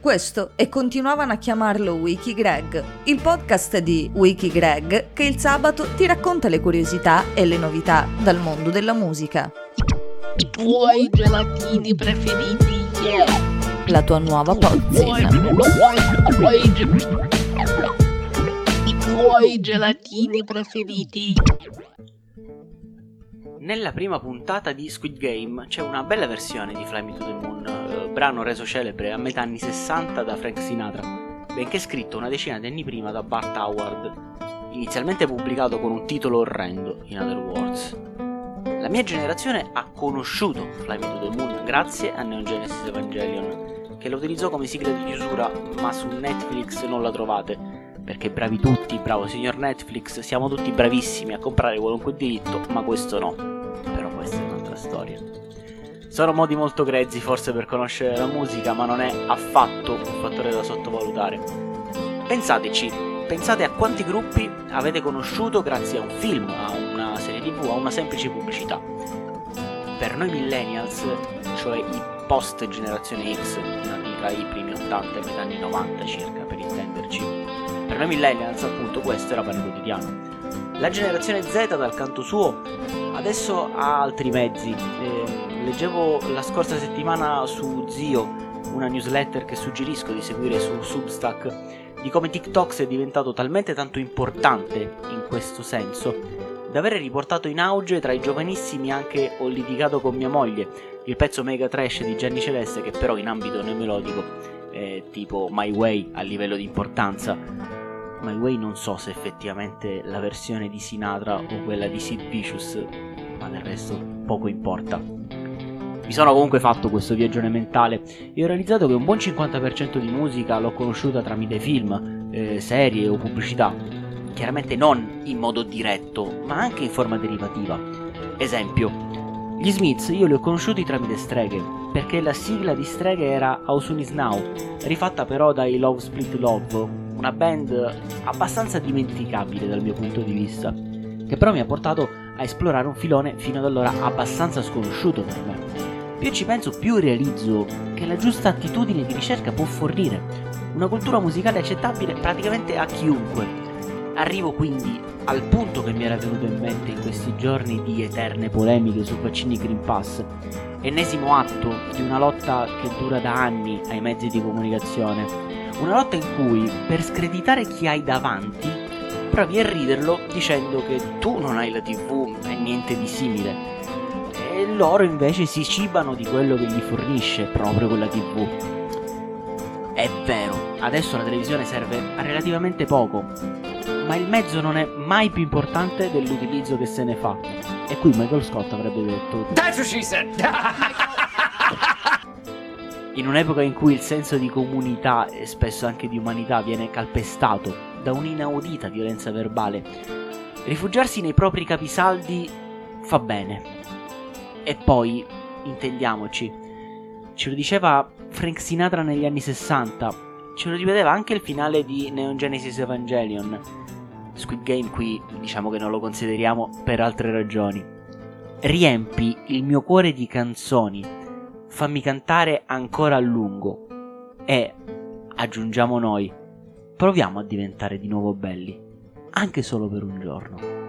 Questo e continuavano a chiamarlo Wiki Greg, il podcast di Wiki Greg che il sabato ti racconta le curiosità e le novità dal mondo della musica. I tuoi gelatini preferiti, yeah. La tua nuova pozzina. I tuoi gelatini preferiti. Nella prima puntata di Squid Game c'è una bella versione di Fly Me to the Moon, brano reso celebre a metà anni 60 da Frank Sinatra, benché scritto una decina di anni prima da Bart Howard, inizialmente pubblicato con un titolo orrendo, In Other Words. La mia generazione ha conosciuto Fly Me to the Moon grazie a Neon Genesis Evangelion, che lo utilizzò come sigla di chiusura, ma su Netflix non la trovate perché bravi tutti, bravo signor Netflix, siamo tutti bravissimi a comprare qualunque diritto, ma questo no. Però questa è un'altra storia. Sono modi molto grezzi forse per conoscere la musica, ma non è affatto un fattore da sottovalutare. Pensateci, pensate a quanti gruppi avete conosciuto grazie a un film, a una serie tv, a una semplice pubblicità. Per noi millennials, cioè i post generazione X, nati tra i primi 80 e metà anni 90 circa per intenderci, per noi millennials appunto questo era pane quotidiano. La generazione Z dal canto suo adesso ha altri mezzi. Eh, leggevo la scorsa settimana su Zio una newsletter che suggerisco di seguire su Substack di come TikTok sia diventato talmente tanto importante in questo senso da aver riportato in auge tra i giovanissimi anche Ho litigato con mia moglie, il pezzo mega trash di Gianni Celeste che però in ambito neomelodico è tipo My Way a livello di importanza. My Way non so se effettivamente la versione di Sinatra o quella di Sid Vicious, ma del resto poco importa. Mi sono comunque fatto questo viaggio mentale e ho realizzato che un buon 50% di musica l'ho conosciuta tramite film, eh, serie o pubblicità. Chiaramente non in modo diretto, ma anche in forma derivativa. Esempio, gli Smiths io li ho conosciuti tramite streghe, perché la sigla di streghe era How Soon Is Now, rifatta però dai Love Split Love, una band abbastanza dimenticabile dal mio punto di vista, che però mi ha portato a esplorare un filone fino ad allora abbastanza sconosciuto per me. Più ci penso, più realizzo che la giusta attitudine di ricerca può fornire. Una cultura musicale accettabile praticamente a chiunque. Arrivo quindi al punto che mi era venuto in mente in questi giorni di eterne polemiche su vaccini Green Pass, ennesimo atto di una lotta che dura da anni ai mezzi di comunicazione, una lotta in cui per screditare chi hai davanti provi a riderlo dicendo che tu non hai la tv e niente di simile e loro invece si cibano di quello che gli fornisce proprio quella tv. È vero, adesso la televisione serve a relativamente poco, ma il mezzo non è mai più importante dell'utilizzo che se ne fa. E qui Michael Scott avrebbe detto That's what she said! In un'epoca in cui il senso di comunità e spesso anche di umanità viene calpestato da un'inaudita violenza verbale, rifugiarsi nei propri capisaldi fa bene. E poi, intendiamoci, ce lo diceva Frank Sinatra negli anni 60, ce lo ripeteva anche il finale di Neon Genesis Evangelion. Squid Game qui diciamo che non lo consideriamo per altre ragioni. Riempi il mio cuore di canzoni, fammi cantare ancora a lungo e, aggiungiamo noi, proviamo a diventare di nuovo belli, anche solo per un giorno.